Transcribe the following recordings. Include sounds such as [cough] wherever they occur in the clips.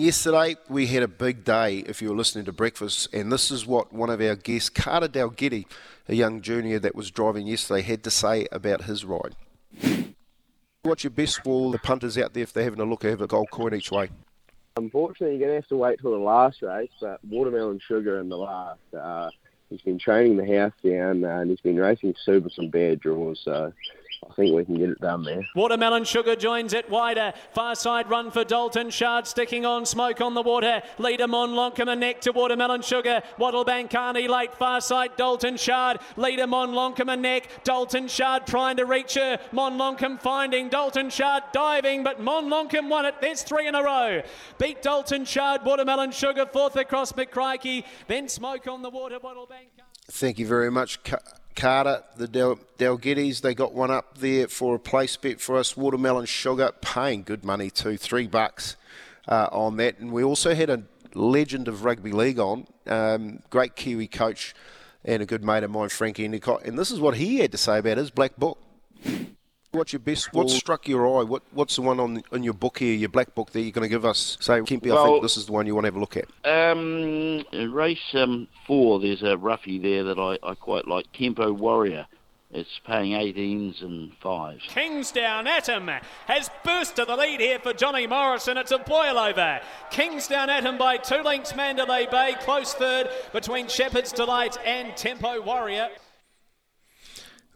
Yesterday, we had a big day if you were listening to breakfast, and this is what one of our guests, Carter Dalgety, a young junior that was driving yesterday, had to say about his ride. What's your best for the punters out there if they're having a look, have a gold coin each way? Unfortunately, you're going to have to wait till the last race, but Watermelon Sugar in the last. Uh, he's been training the house down uh, and he's been racing super some bad draws, so I think we can get it done there. Watermelon Sugar joins it wider. Far side run for Dalton Shard, sticking on smoke on the water. Leader Mon Lonkum a neck to Watermelon Sugar. Wattle Carney late. Far side Dalton Shard. Leader Mon Lonkum a neck. Dalton Shard trying to reach her. Mon finding Dalton Shard diving, but Mon won it. There's three in a row. Beat Dalton Shard, Watermelon Sugar, fourth across McCrikey. Then smoke on the water. Thank you very much. Carter, the Del- Dalgeties, they got one up there for a place bet for us. Watermelon Sugar, paying good money too, three bucks uh, on that. And we also had a legend of rugby league on, um, great Kiwi coach and a good mate of mine, Frankie Endacott. And this is what he had to say about his black book. What's your best? What struck your eye? What What's the one on in your book here, your black book that you're going to give us? Say, Kempy, well, I think this is the one you want to have a look at. Um, race um, four, there's a roughie there that I, I quite like. Tempo Warrior. It's paying 18s and 5s. Kingsdown Atom has burst to the lead here for Johnny Morrison. It's a boil over. Kingsdown Atom by two lengths Mandalay Bay. Close third between Shepherd's Delight and Tempo Warrior.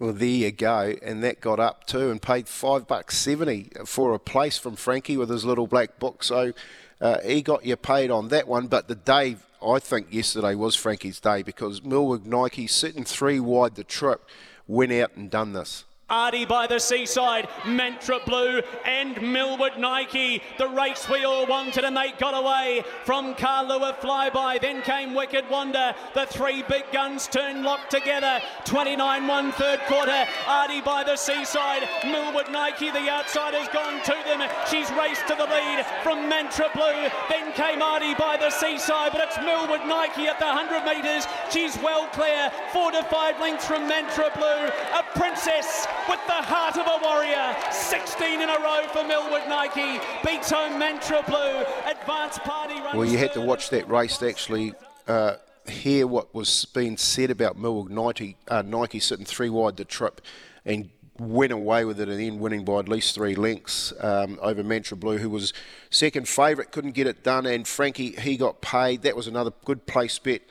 Well, there you go, and that got up too, and paid five bucks seventy for a place from Frankie with his little black book. So uh, he got you paid on that one. But the day, I think yesterday was Frankie's day because Millwood Nike sitting three wide the trip went out and done this. Artie by the seaside, Mantra Blue and Millwood Nike. The race we all wanted and they got away from Carlua Flyby. Then came Wicked Wonder. The three big guns turned locked together. 29-1 third quarter. Artie by the seaside, Millwood Nike. The outside has gone to them. She's raced to the lead from Mantra Blue. Then came Artie by the seaside, but it's Millwood Nike at the 100 metres. She's well clear. Four to five lengths from Mantra Blue. A princess with the heart of a warrior. 16 in a row for Millwood Nike. Beats home Mantra Blue. Advanced party Well, you had to watch that race to actually uh, hear what was being said about Millwood Nike, uh, Nike sitting three wide the trip and went away with it and then winning by at least three lengths um, over Mantra Blue, who was second favourite, couldn't get it done. And Frankie, he got paid. That was another good place bet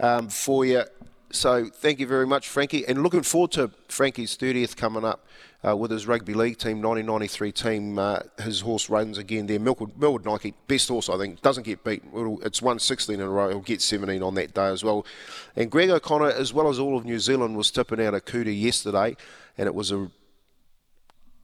um, for you. So thank you very much, Frankie, and looking forward to Frankie's 30th coming up uh, with his rugby league team, 1993 team. Uh, his horse runs again there. Millwood Nike, best horse I think, doesn't get beat. It'll, it's won 16 in a row. He'll get 17 on that day as well. And Greg O'Connor, as well as all of New Zealand, was tipping out Akuta yesterday, and it was a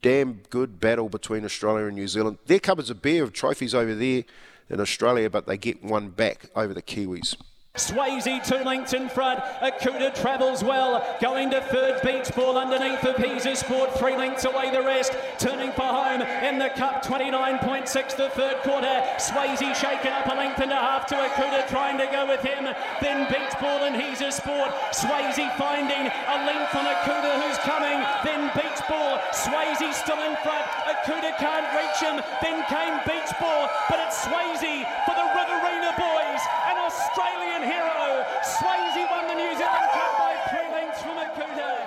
damn good battle between Australia and New Zealand. Their cupboards are bare of trophies over there in Australia, but they get one back over the Kiwis. Swayzee two lengths in front. Akuta travels well. Going to third beach ball underneath of Pisa Sport. Three lengths away the rest. Turning for home in the cup. 29.6 the third quarter. Swayzee shaken up a length and a half to Akuta trying to go with him. Then beach ball and he's a sport. Swayzee finding a length on Akuta who's coming. Then beach ball. Swayzee still in front. Akuta can't reach him. Then came beach ball. But it's Swayzee for the Riverina boys. An Australian hero. Swayzee won the New Zealand Cup by three lengths from Akuta.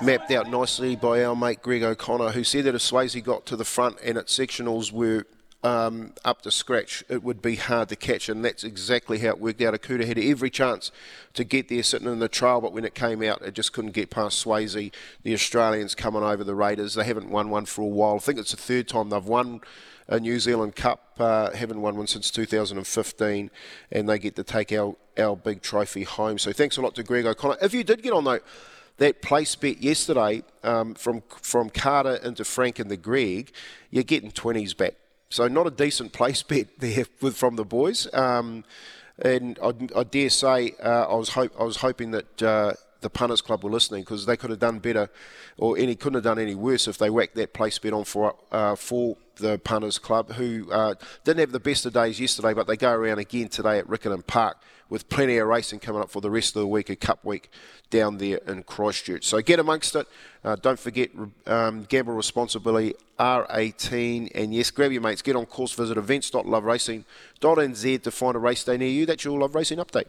Mapped out nicely by our mate Greg O'Connor, who said that if Swayzee got to the front and its sectionals were um, up to scratch, it would be hard to catch, and that's exactly how it worked out. Akuta had every chance to get there sitting in the trail, but when it came out, it just couldn't get past Swayzee. The Australians coming over the Raiders, they haven't won one for a while. I think it's the third time they've won a New Zealand Cup. Uh, haven't won one since 2015, and they get to take our, our big trophy home. So thanks a lot to Greg O'Connor. If you did get on though, that place bet yesterday um, from from Carter into Frank and the Greg, you're getting 20s back. So not a decent place [laughs] bet there with, from the boys. Um, and I, I, dare say uh, I was hope I was hoping that uh, the punters club were listening because they could have done better, or any couldn't have done any worse if they whacked that place bet on for uh, for the punters club, who uh, didn't have the best of days yesterday, but they go around again today at Riccarton Park with plenty of racing coming up for the rest of the week, a cup week down there in Christchurch. So get amongst it. Uh, don't forget, um, gamble responsibly, R18. And yes, grab your mates. Get on course, visit events.loveracing.nz to find a race day near you. That's your Love Racing update.